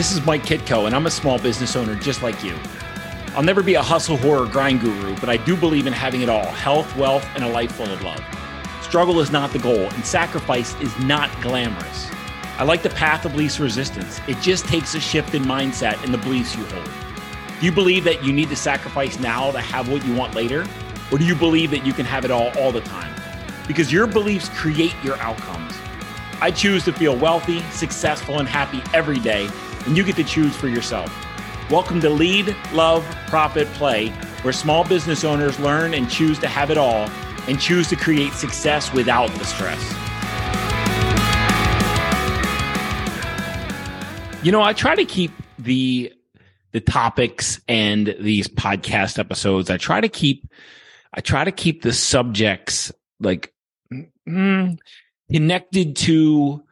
This is Mike Kitko, and I'm a small business owner just like you. I'll never be a hustle, horror, grind guru, but I do believe in having it all health, wealth, and a life full of love. Struggle is not the goal, and sacrifice is not glamorous. I like the path of least resistance. It just takes a shift in mindset and the beliefs you hold. Do you believe that you need to sacrifice now to have what you want later? Or do you believe that you can have it all all the time? Because your beliefs create your outcomes. I choose to feel wealthy, successful, and happy every day, and you get to choose for yourself. Welcome to Lead, Love, Profit, Play, where small business owners learn and choose to have it all and choose to create success without the stress. You know, I try to keep the the topics and these podcast episodes. I try to keep I try to keep the subjects like mm, connected to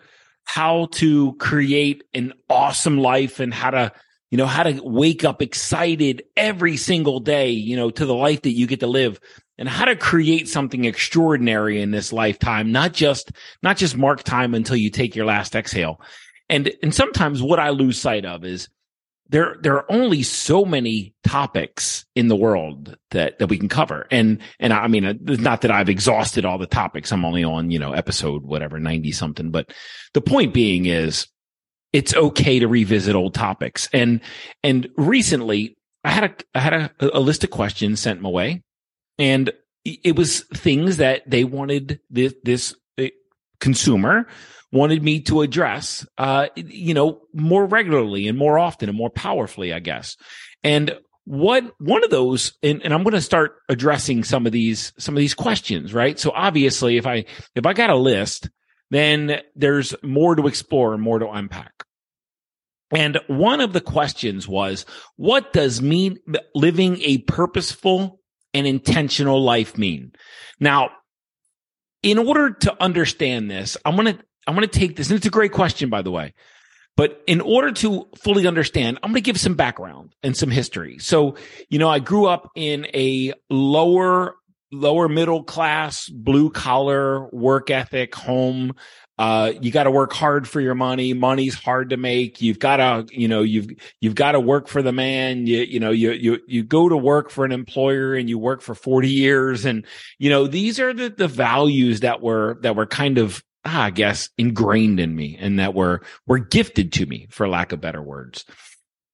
how to create an awesome life and how to you know how to wake up excited every single day you know to the life that you get to live and how to create something extraordinary in this lifetime not just not just mark time until you take your last exhale. And and sometimes what i lose sight of is there there are only so many topics in the world that that we can cover. And and i mean not that i've exhausted all the topics. I'm only on you know episode whatever 90 something. But the point being is it's okay to revisit old topics. And and recently i had a i had a, a list of questions sent my way. And it was things that they wanted this this consumer wanted me to address, uh, you know, more regularly and more often and more powerfully, I guess. And what one of those, and, and I'm going to start addressing some of these, some of these questions, right? So obviously, if I, if I got a list, then there's more to explore and more to unpack. And one of the questions was, what does mean living a purposeful and intentional life mean? Now, in order to understand this, I'm going to I'm going to take this, and it's a great question, by the way. But in order to fully understand, I'm going to give some background and some history. So, you know, I grew up in a lower, lower middle class, blue collar work ethic home. Uh, you got to work hard for your money. Money's hard to make. You've got to, you know, you've, you've got to work for the man. You, you know, you, you, you go to work for an employer and you work for 40 years. And, you know, these are the, the values that were, that were kind of ah, I guess ingrained in me and that were were gifted to me for lack of better words.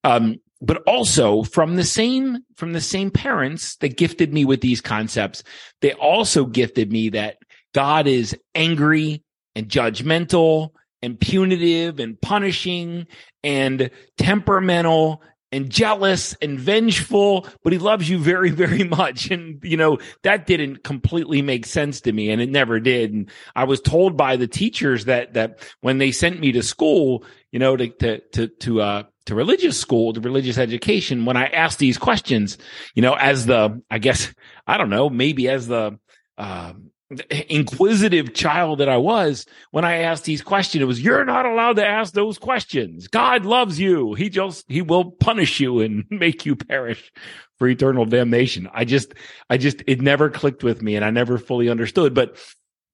Um, but also from the same from the same parents that gifted me with these concepts, they also gifted me that God is angry and judgmental and punitive and punishing and temperamental and jealous and vengeful, but he loves you very, very much. And, you know, that didn't completely make sense to me and it never did. And I was told by the teachers that, that when they sent me to school, you know, to, to, to, to, uh, to religious school, to religious education, when I asked these questions, you know, as the, I guess, I don't know, maybe as the, um, inquisitive child that I was, when I asked these questions, it was, you're not allowed to ask those questions. God loves you. He just, he will punish you and make you perish for eternal damnation. I just, I just, it never clicked with me and I never fully understood. But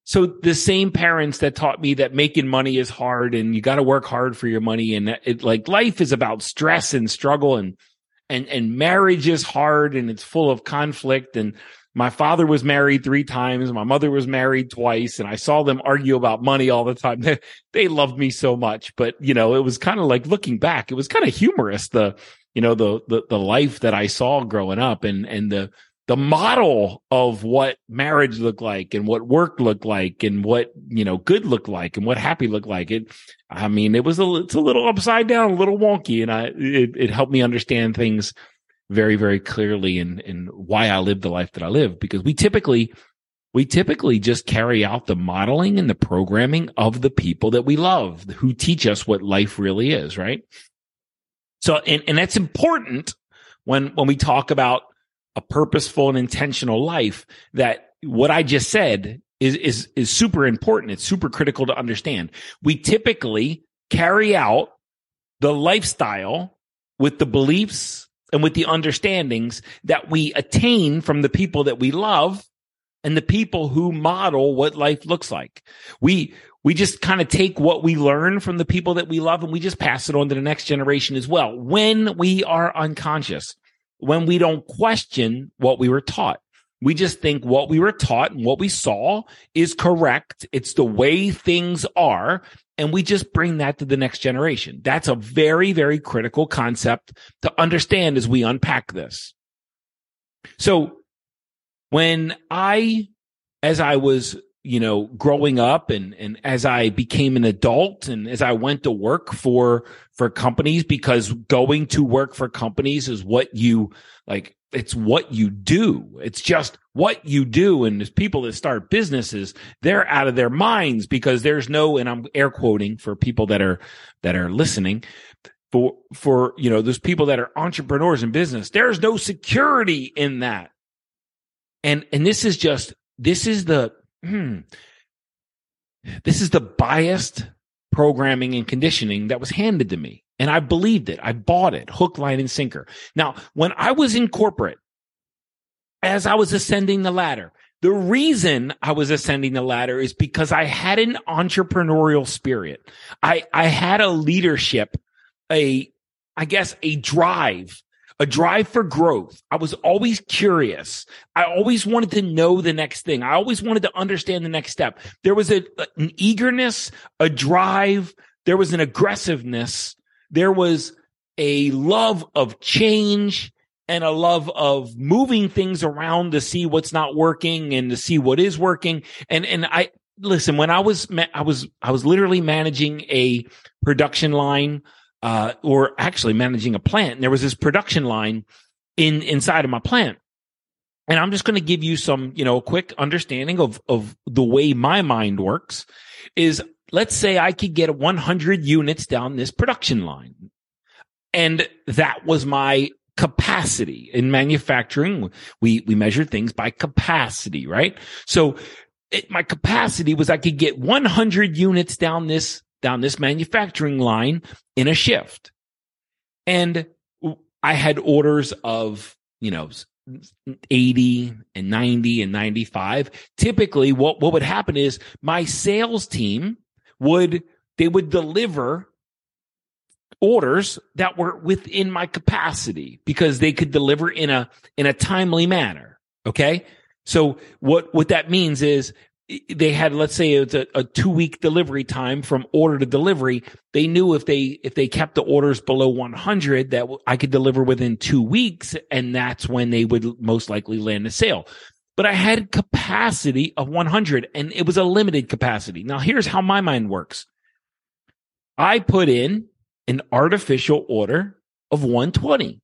so the same parents that taught me that making money is hard and you got to work hard for your money and it like life is about stress and struggle and, and, and marriage is hard and it's full of conflict and, my father was married three times. My mother was married twice and I saw them argue about money all the time. They, they loved me so much, but you know, it was kind of like looking back, it was kind of humorous. The, you know, the, the, the life that I saw growing up and, and the, the model of what marriage looked like and what work looked like and what, you know, good looked like and what happy looked like. It, I mean, it was a, it's a little upside down, a little wonky and I, it, it helped me understand things very, very clearly in, in why I live the life that I live, because we typically, we typically just carry out the modeling and the programming of the people that we love who teach us what life really is, right? So, and, and that's important when, when we talk about a purposeful and intentional life that what I just said is, is, is super important. It's super critical to understand. We typically carry out the lifestyle with the beliefs and with the understandings that we attain from the people that we love and the people who model what life looks like. We, we just kind of take what we learn from the people that we love and we just pass it on to the next generation as well. When we are unconscious, when we don't question what we were taught. We just think what we were taught and what we saw is correct. It's the way things are. And we just bring that to the next generation. That's a very, very critical concept to understand as we unpack this. So when I, as I was, you know, growing up and, and as I became an adult and as I went to work for, for companies, because going to work for companies is what you like it's what you do. It's just what you do. And as people that start businesses, they're out of their minds because there's no, and I'm air quoting for people that are, that are listening for, for, you know, those people that are entrepreneurs in business. There's no security in that. And, and this is just, this is the, hmm, this is the biased programming and conditioning that was handed to me. And I believed it. I bought it hook, line, and sinker. Now, when I was in corporate, as I was ascending the ladder, the reason I was ascending the ladder is because I had an entrepreneurial spirit. I, I had a leadership, a, I guess, a drive, a drive for growth. I was always curious. I always wanted to know the next thing. I always wanted to understand the next step. There was a, an eagerness, a drive. There was an aggressiveness there was a love of change and a love of moving things around to see what's not working and to see what is working. And, and I, listen, when I was, I was, I was literally managing a production line, uh, or actually managing a plant. And there was this production line in, inside of my plant. And I'm just going to give you some, you know, quick understanding of, of the way my mind works is let's say I could get 100 units down this production line. And that was my capacity in manufacturing. We, we measure things by capacity, right? So it, my capacity was I could get 100 units down this, down this manufacturing line in a shift. And I had orders of, you know, 80 and 90 and 95. Typically what, what would happen is my sales team would they would deliver orders that were within my capacity because they could deliver in a in a timely manner. Okay? So what what that means is they had let's say it's a, a two week delivery time from order to delivery. They knew if they if they kept the orders below 100 that i could deliver within two weeks and that's when they would most likely land a sale but I had capacity of 100 and it was a limited capacity. Now here's how my mind works. I put in an artificial order of 120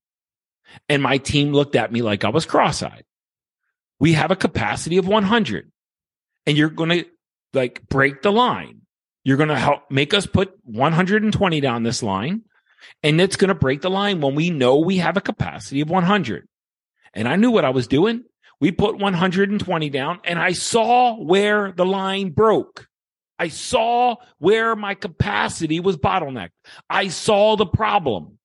and my team looked at me like I was cross-eyed. We have a capacity of 100 and you're going to like break the line. You're going to help make us put 120 down this line and it's going to break the line when we know we have a capacity of 100. And I knew what I was doing. We put 120 down and I saw where the line broke. I saw where my capacity was bottlenecked. I saw the problem.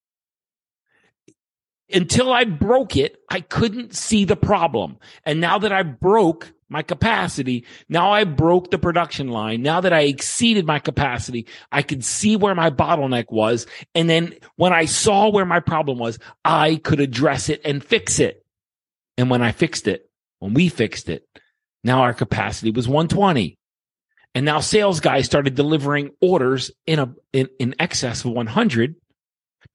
Until I broke it, I couldn't see the problem. And now that I broke my capacity, now I broke the production line. Now that I exceeded my capacity, I could see where my bottleneck was. And then when I saw where my problem was, I could address it and fix it. And when I fixed it, when we fixed it, now our capacity was 120. And now sales guys started delivering orders in a, in, in excess of 100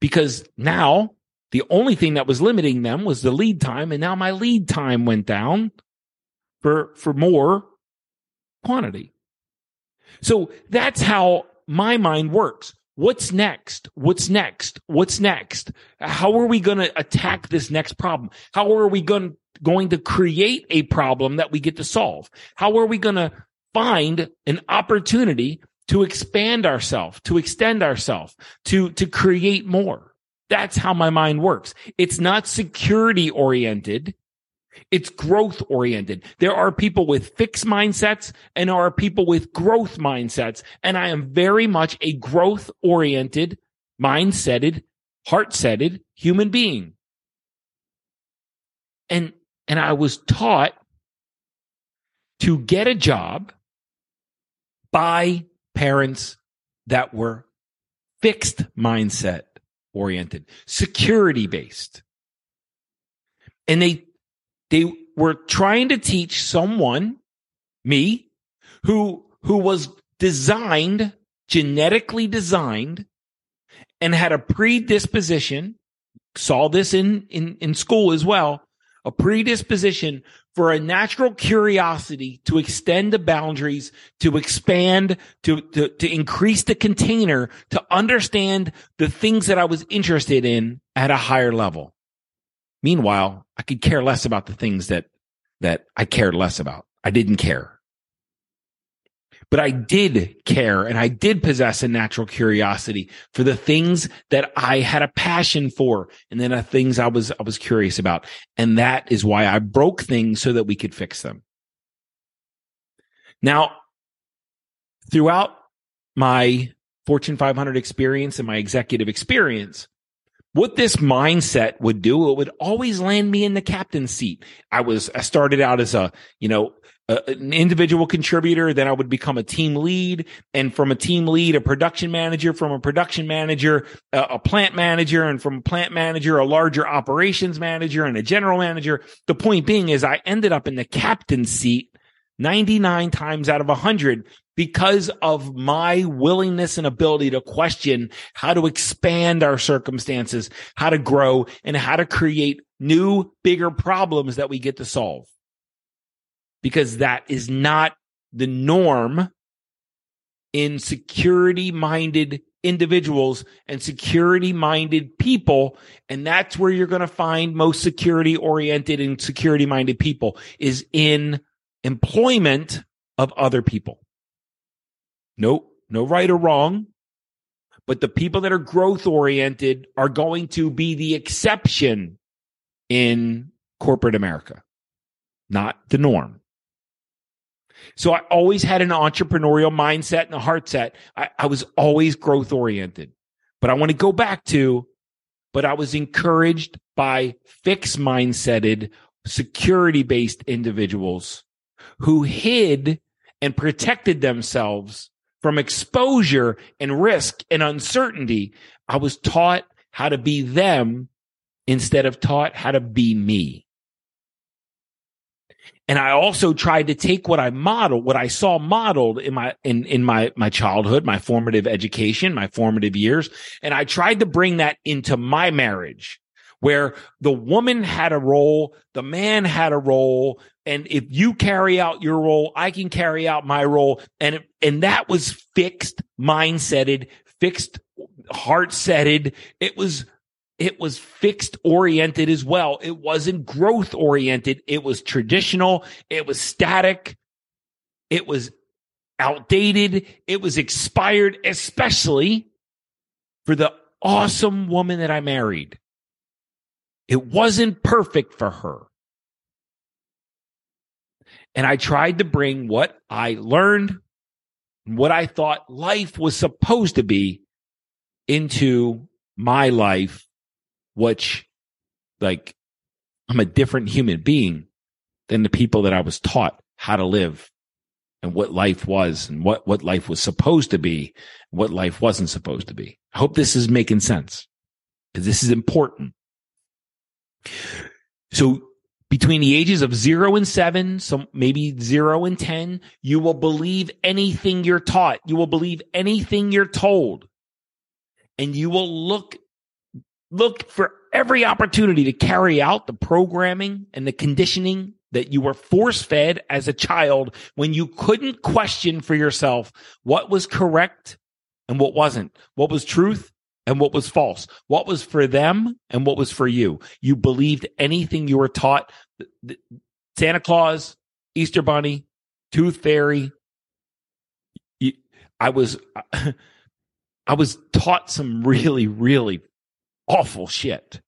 because now the only thing that was limiting them was the lead time. And now my lead time went down for, for more quantity. So that's how my mind works. What's next? What's next? What's next? How are we going to attack this next problem? How are we going, going to create a problem that we get to solve? How are we going to find an opportunity to expand ourselves, to extend ourselves, to, to create more? That's how my mind works. It's not security oriented. It's growth oriented. There are people with fixed mindsets and there are people with growth mindsets. And I am very much a growth oriented, mindseted, heart setted human being. And, and I was taught to get a job by parents that were fixed mindset oriented, security based. And they, they were trying to teach someone, me, who, who was designed, genetically designed and had a predisposition, saw this in, in, in school as well, a predisposition for a natural curiosity to extend the boundaries, to expand, to, to, to increase the container, to understand the things that I was interested in at a higher level. Meanwhile, I could care less about the things that, that I cared less about. I didn't care but I did care and I did possess a natural curiosity for the things that I had a passion for and then the things I was, I was curious about. And that is why I broke things so that we could fix them. Now, throughout my Fortune 500 experience and my executive experience, what this mindset would do, it would always land me in the captain's seat. I was, I started out as a, you know, an individual contributor, then I would become a team lead, and from a team lead, a production manager, from a production manager, a, a plant manager, and from a plant manager, a larger operations manager, and a general manager. The point being is I ended up in the captain's seat 99 times out of 100 because of my willingness and ability to question how to expand our circumstances, how to grow, and how to create new, bigger problems that we get to solve because that is not the norm in security minded individuals and security minded people. And that's where you're going to find most security oriented and security minded people is in employment of other people. No, no right or wrong. But the people that are growth oriented are going to be the exception in corporate America, not the norm. So I always had an entrepreneurial mindset and a heart set. I, I was always growth oriented. But I want to go back to, but I was encouraged by fixed mindseted, security based individuals who hid and protected themselves from exposure and risk and uncertainty. I was taught how to be them instead of taught how to be me. And I also tried to take what I modeled, what I saw modeled in my, in, in my, my childhood, my formative education, my formative years. And I tried to bring that into my marriage where the woman had a role, the man had a role. And if you carry out your role, I can carry out my role. And, and that was fixed mindseted, fixed heart setted. It was it was fixed oriented as well. It wasn't growth oriented. It was traditional. It was static. It was outdated. It was expired, especially for the awesome woman that I married. It wasn't perfect for her. And I tried to bring what I learned, what I thought life was supposed to be into my life which like I'm a different human being than the people that I was taught how to live and what life was and what, what life was supposed to be, what life wasn't supposed to be. I hope this is making sense because this is important. So between the ages of zero and seven, some maybe zero and 10, you will believe anything you're taught. You will believe anything you're told and you will look look for every opportunity to carry out the programming and the conditioning that you were force fed as a child when you couldn't question for yourself what was correct and what wasn't, what was truth and what was false, what was for them and what was for you. You believed anything you were taught. Santa Claus, Easter Bunny, Tooth Fairy. I was, I was taught some really, really awful shit.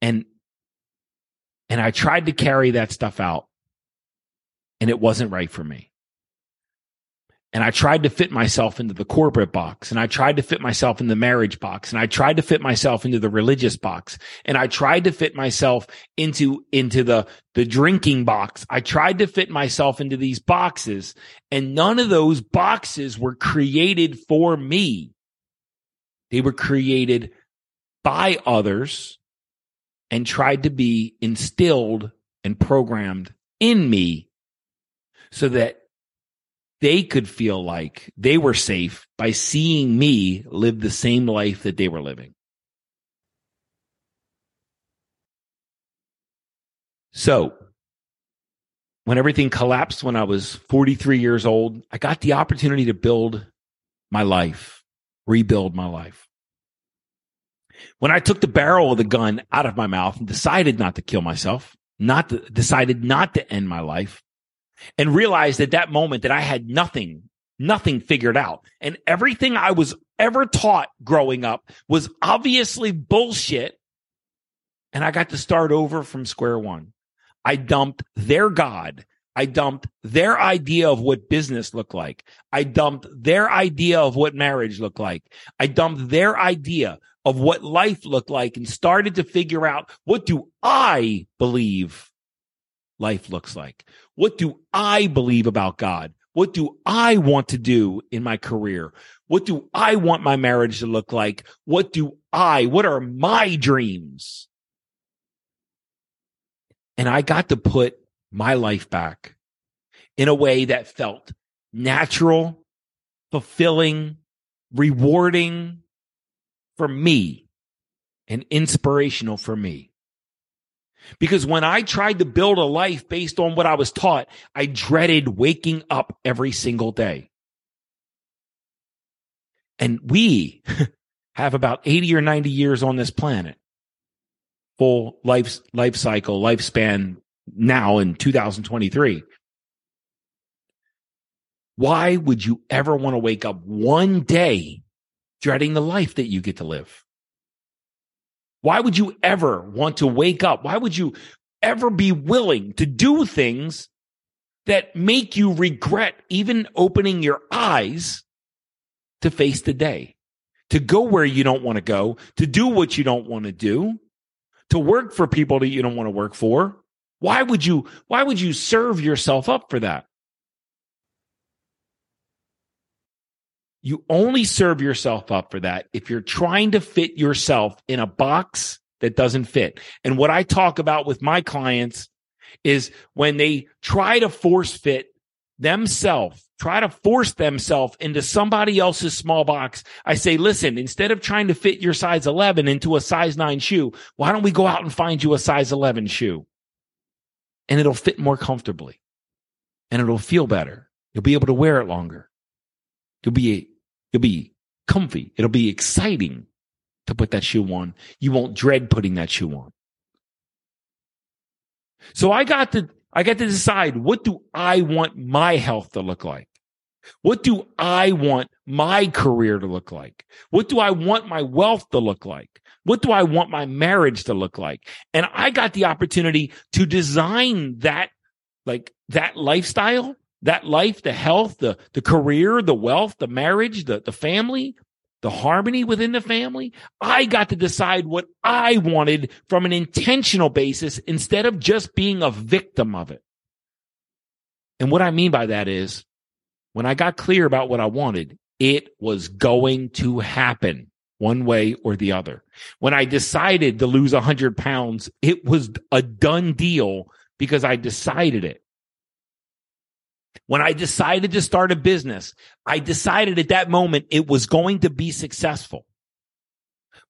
And and I tried to carry that stuff out and it wasn't right for me. And I tried to fit myself into the corporate box and I tried to fit myself in the marriage box and I tried to fit myself into the religious box and I tried to fit myself into, into the, the drinking box. I tried to fit myself into these boxes and none of those boxes were created for me. They were created by others and tried to be instilled and programmed in me so that they could feel like they were safe by seeing me live the same life that they were living. So when everything collapsed when I was 43 years old, I got the opportunity to build my life, rebuild my life. When I took the barrel of the gun out of my mouth and decided not to kill myself, not to, decided not to end my life, and realized at that moment that I had nothing, nothing figured out. And everything I was ever taught growing up was obviously bullshit. And I got to start over from square one. I dumped their God. I dumped their idea of what business looked like. I dumped their idea of what marriage looked like. I dumped their idea of what life looked like and started to figure out what do I believe life looks like? What do I believe about God? What do I want to do in my career? What do I want my marriage to look like? What do I, what are my dreams? And I got to put my life back in a way that felt natural, fulfilling, rewarding for me and inspirational for me. Because when I tried to build a life based on what I was taught, I dreaded waking up every single day. And we have about 80 or 90 years on this planet. Full life, life cycle, lifespan now in 2023. Why would you ever want to wake up one day dreading the life that you get to live? Why would you ever want to wake up? Why would you ever be willing to do things that make you regret even opening your eyes to face the day, to go where you don't want to go, to do what you don't want to do, to work for people that you don't want to work for? Why would you, why would you serve yourself up for that? You only serve yourself up for that if you're trying to fit yourself in a box that doesn't fit. And what I talk about with my clients is when they try to force fit themselves, try to force themselves into somebody else's small box. I say, listen, instead of trying to fit your size 11 into a size nine shoe, why don't we go out and find you a size 11 shoe? And it'll fit more comfortably and it'll feel better. You'll be able to wear it longer. You'll be, you'll be comfy. It'll be exciting to put that shoe on. You won't dread putting that shoe on. So I got to, I got to decide what do I want my health to look like? What do I want my career to look like? What do I want my wealth to look like? What do I want my marriage to look like? And I got the opportunity to design that, like that lifestyle that life, the health, the, the career, the wealth, the marriage, the, the family, the harmony within the family. I got to decide what I wanted from an intentional basis instead of just being a victim of it. And what I mean by that is when I got clear about what I wanted, it was going to happen one way or the other. When I decided to lose a hundred pounds, it was a done deal because I decided it. When I decided to start a business, I decided at that moment it was going to be successful.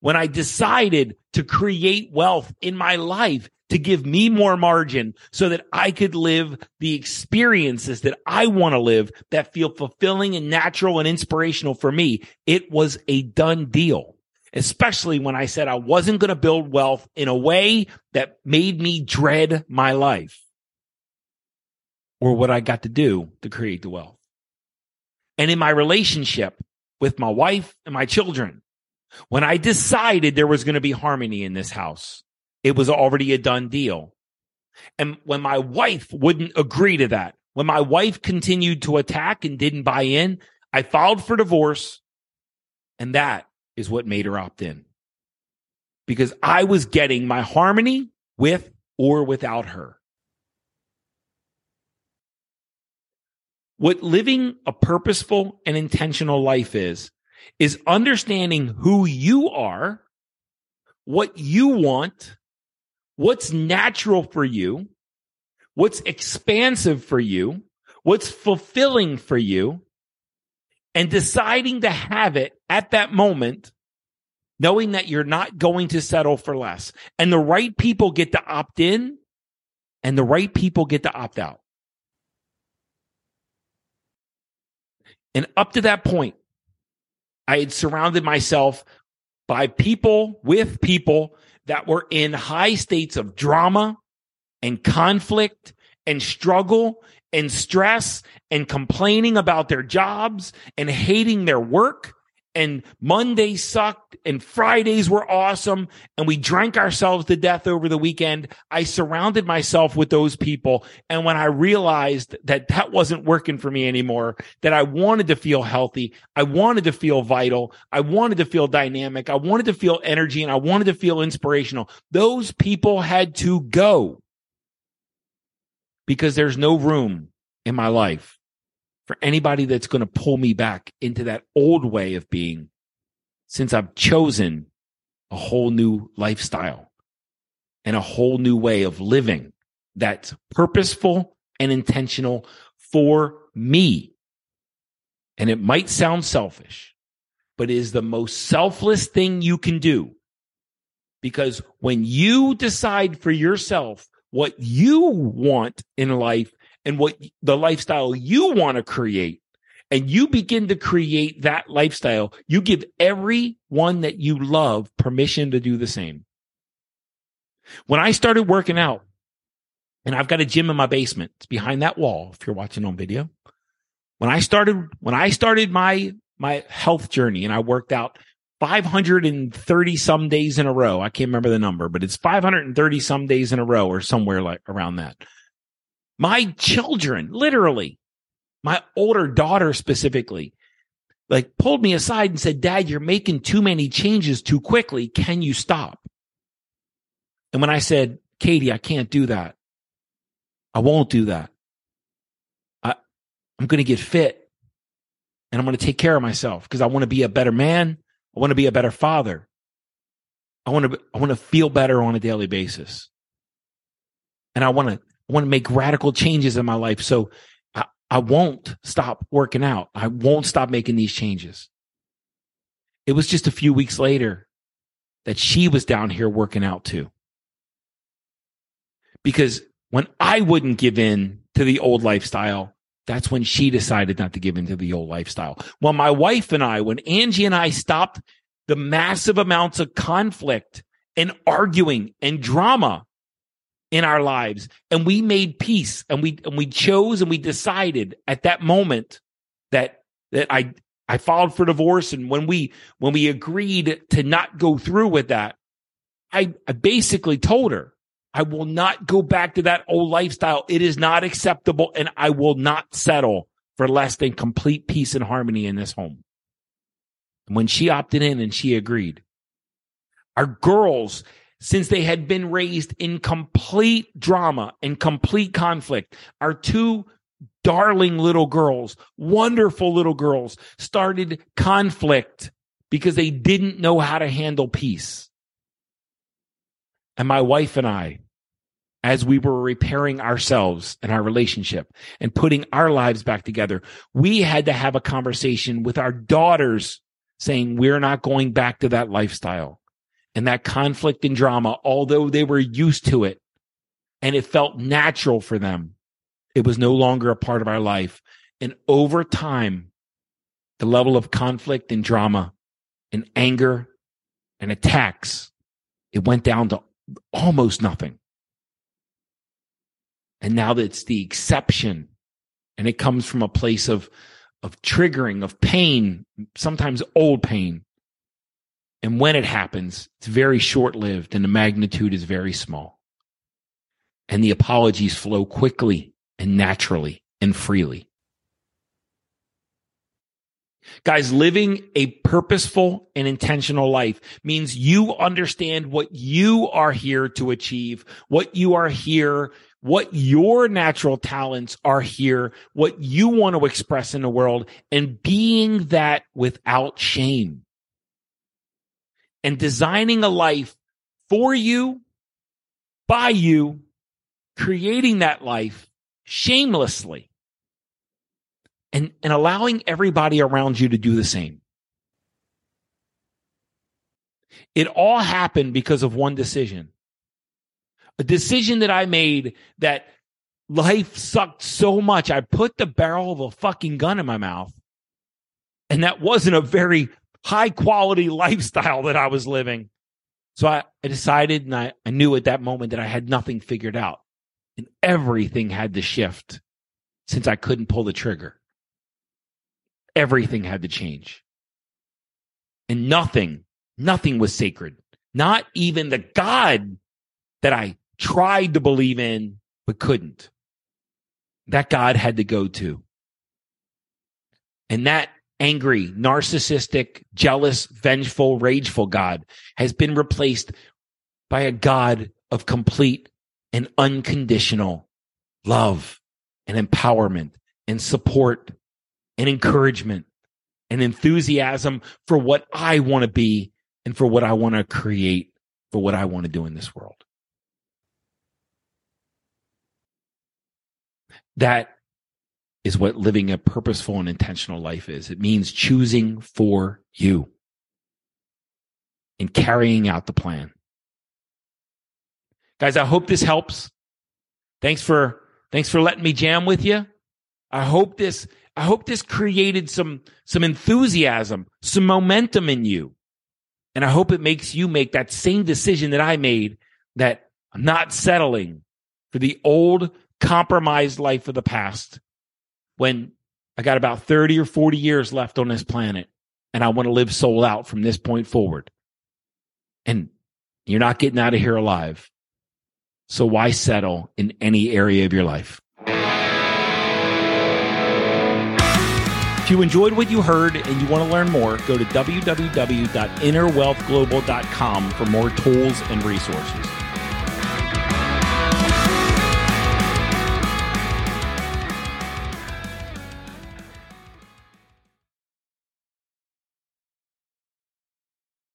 When I decided to create wealth in my life to give me more margin so that I could live the experiences that I want to live that feel fulfilling and natural and inspirational for me, it was a done deal. Especially when I said I wasn't going to build wealth in a way that made me dread my life or what I got to do to create the wealth. And in my relationship with my wife and my children, when I decided there was going to be harmony in this house, it was already a done deal. And when my wife wouldn't agree to that, when my wife continued to attack and didn't buy in, I filed for divorce. And that is what made her opt in because I was getting my harmony with or without her. What living a purposeful and intentional life is, is understanding who you are, what you want, what's natural for you, what's expansive for you, what's fulfilling for you, and deciding to have it at that moment, knowing that you're not going to settle for less. And the right people get to opt in and the right people get to opt out. And up to that point, I had surrounded myself by people with people that were in high states of drama and conflict and struggle and stress and complaining about their jobs and hating their work and Mondays sucked and Fridays were awesome and we drank ourselves to death over the weekend. I surrounded myself with those people. And when I realized that that wasn't working for me anymore, that I wanted to feel healthy, I wanted to feel vital, I wanted to feel dynamic, I wanted to feel energy and I wanted to feel inspirational. Those people had to go because there's no room in my life for anybody that's going to pull me back into that old way of being since I've chosen a whole new lifestyle and a whole new way of living that's purposeful and intentional for me. And it might sound selfish, but it is the most selfless thing you can do. Because when you decide for yourself what you want in life and what the lifestyle you want to create and you begin to create that lifestyle, you give everyone that you love permission to do the same. When I started working out, and I've got a gym in my basement, it's behind that wall if you're watching on video. When I started, when I started my, my health journey and I worked out 530 some days in a row. I can't remember the number, but it's 530 some days in a row or somewhere like around that. My children, literally, my older daughter specifically, like pulled me aside and said, Dad, you're making too many changes too quickly. Can you stop? And when I said, Katie, I can't do that. I won't do that. I, I'm going to get fit and I'm going to take care of myself because I want to be a better man. I want to be a better father. I want to, I want to feel better on a daily basis. And I want to I want to make radical changes in my life. So I, I won't stop working out. I won't stop making these changes. It was just a few weeks later that she was down here working out too. Because when I wouldn't give in to the old lifestyle, that's when she decided not to give in to the old lifestyle. When my wife and I, when Angie and I stopped the massive amounts of conflict and arguing and drama in our lives. And we made peace and we and we chose and we decided at that moment that that I I filed for divorce. And when we when we agreed to not go through with that I, I basically told her I will not go back to that old lifestyle. It is not acceptable and I will not settle for less than complete peace and harmony in this home. And when she opted in and she agreed our girls since they had been raised in complete drama and complete conflict. Our two darling little girls, wonderful little girls, started conflict because they didn't know how to handle peace. And my wife and I, as we were repairing ourselves and our relationship and putting our lives back together, we had to have a conversation with our daughters saying, we're not going back to that lifestyle and that conflict and drama, although they were used to it and it felt natural for them, it was no longer a part of our life. And over time, the level of conflict and drama and anger and attacks, it went down to almost nothing. And now that it's the exception and it comes from a place of, of triggering, of pain, sometimes old pain. And when it happens, it's very short lived and the magnitude is very small. And the apologies flow quickly and naturally and freely. Guys, living a purposeful and intentional life means you understand what you are here to achieve, what you are here, what your natural talents are here, what you want to express in the world, and being that without shame. And designing a life for you, by you, creating that life shamelessly and, and allowing everybody around you to do the same. It all happened because of one decision. A decision that I made that life sucked so much. I put the barrel of a fucking gun in my mouth. And that wasn't a very high quality lifestyle that I was living. So I, I decided and I, I knew at that moment that I had nothing figured out and everything had to shift since I couldn't pull the trigger everything had to change. And nothing, nothing was sacred. Not even the God that I tried to believe in, but couldn't. That God had to go to. And that angry, narcissistic, jealous, vengeful, rageful God has been replaced by a God of complete and unconditional love and empowerment and support and encouragement and enthusiasm for what I want to be and for what I want to create, for what I want to do in this world. That is what living a purposeful and intentional life is. It means choosing for you and carrying out the plan. Guys, I hope this helps. Thanks for, thanks for letting me jam with you. I hope this I hope this created some, some enthusiasm, some momentum in you. And I hope it makes you make that same decision that I made that I'm not settling for the old compromised life of the past when I got about 30 or 40 years left on this planet and I want to live soul out from this point forward. And you're not getting out of here alive. So why settle in any area of your life? If you enjoyed what you heard and you want to learn more, go to www.innerwealthglobal.com for more tools and resources.